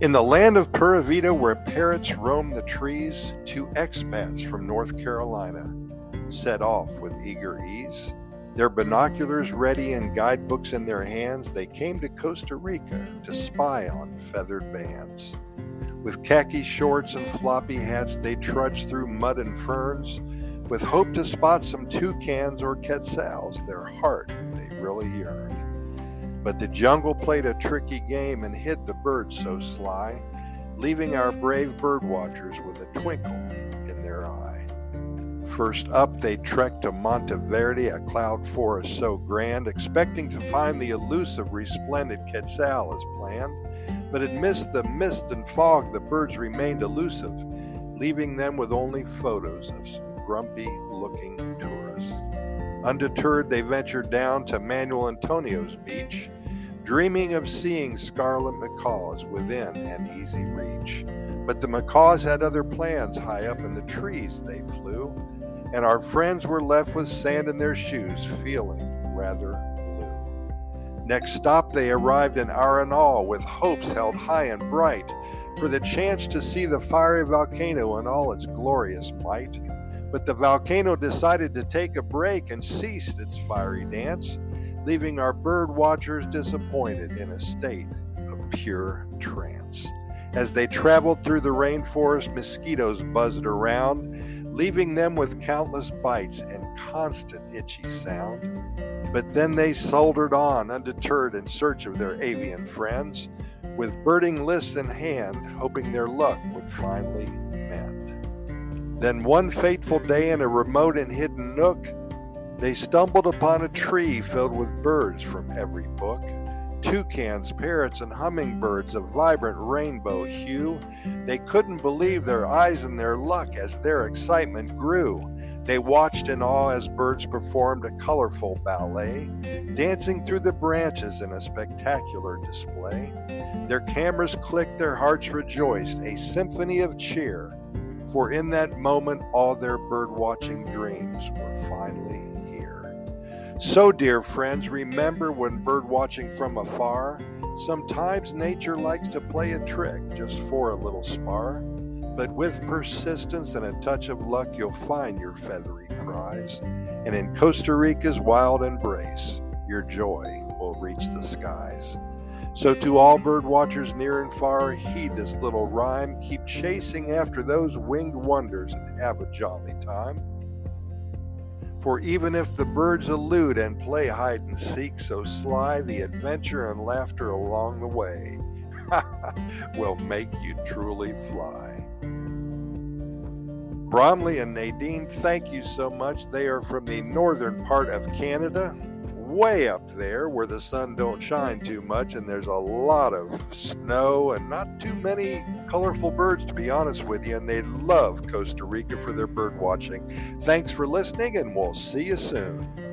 In the land of Pura Vida, where parrots roam the trees, two expats from North Carolina set off with eager ease. Their binoculars ready and guidebooks in their hands, they came to Costa Rica to spy on feathered bands. With khaki shorts and floppy hats, they trudged through mud and ferns, with hope to spot some toucans or quetzals. Their heart they really yearned. But the jungle played a tricky game and hid the birds so sly, leaving our brave bird watchers with a twinkle in their eye. First up, they trekked to Monteverde, a cloud forest so grand, expecting to find the elusive resplendent quetzal as planned. But amidst the mist and fog, the birds remained elusive, leaving them with only photos of some grumpy looking tourists. Undeterred, they ventured down to Manuel Antonio's beach, dreaming of seeing scarlet macaws within an easy reach. But the macaws had other plans high up in the trees they flew, and our friends were left with sand in their shoes, feeling rather blue. Next stop, they arrived in Arenal with hopes held high and bright for the chance to see the fiery volcano in all its glorious might. But the volcano decided to take a break and ceased its fiery dance, leaving our bird watchers disappointed in a state of pure trance. As they traveled through the rainforest, mosquitoes buzzed around, leaving them with countless bites and constant itchy sound. But then they soldered on, undeterred, in search of their avian friends, with birding lists in hand, hoping their luck would finally. Then one fateful day in a remote and hidden nook, they stumbled upon a tree filled with birds from every book toucans, parrots, and hummingbirds of vibrant rainbow hue. They couldn't believe their eyes and their luck as their excitement grew. They watched in awe as birds performed a colorful ballet, dancing through the branches in a spectacular display. Their cameras clicked, their hearts rejoiced, a symphony of cheer, for in that moment all their bird watching dreams were finally here. so, dear friends, remember when bird watching from afar, sometimes nature likes to play a trick just for a little spar. But with persistence and a touch of luck, you'll find your feathery prize. And in Costa Rica's wild embrace, your joy will reach the skies. So, to all bird watchers near and far, heed this little rhyme. Keep chasing after those winged wonders and have a jolly time. For even if the birds elude and play hide and seek so sly, the adventure and laughter along the way will make you truly fly. Bromley and Nadine, thank you so much. They are from the northern part of Canada way up there where the sun don't mm-hmm. shine too much and there's a lot of snow and not too many colorful birds to be honest with you and they love Costa Rica for their bird watching. Thanks for listening and we'll see you soon.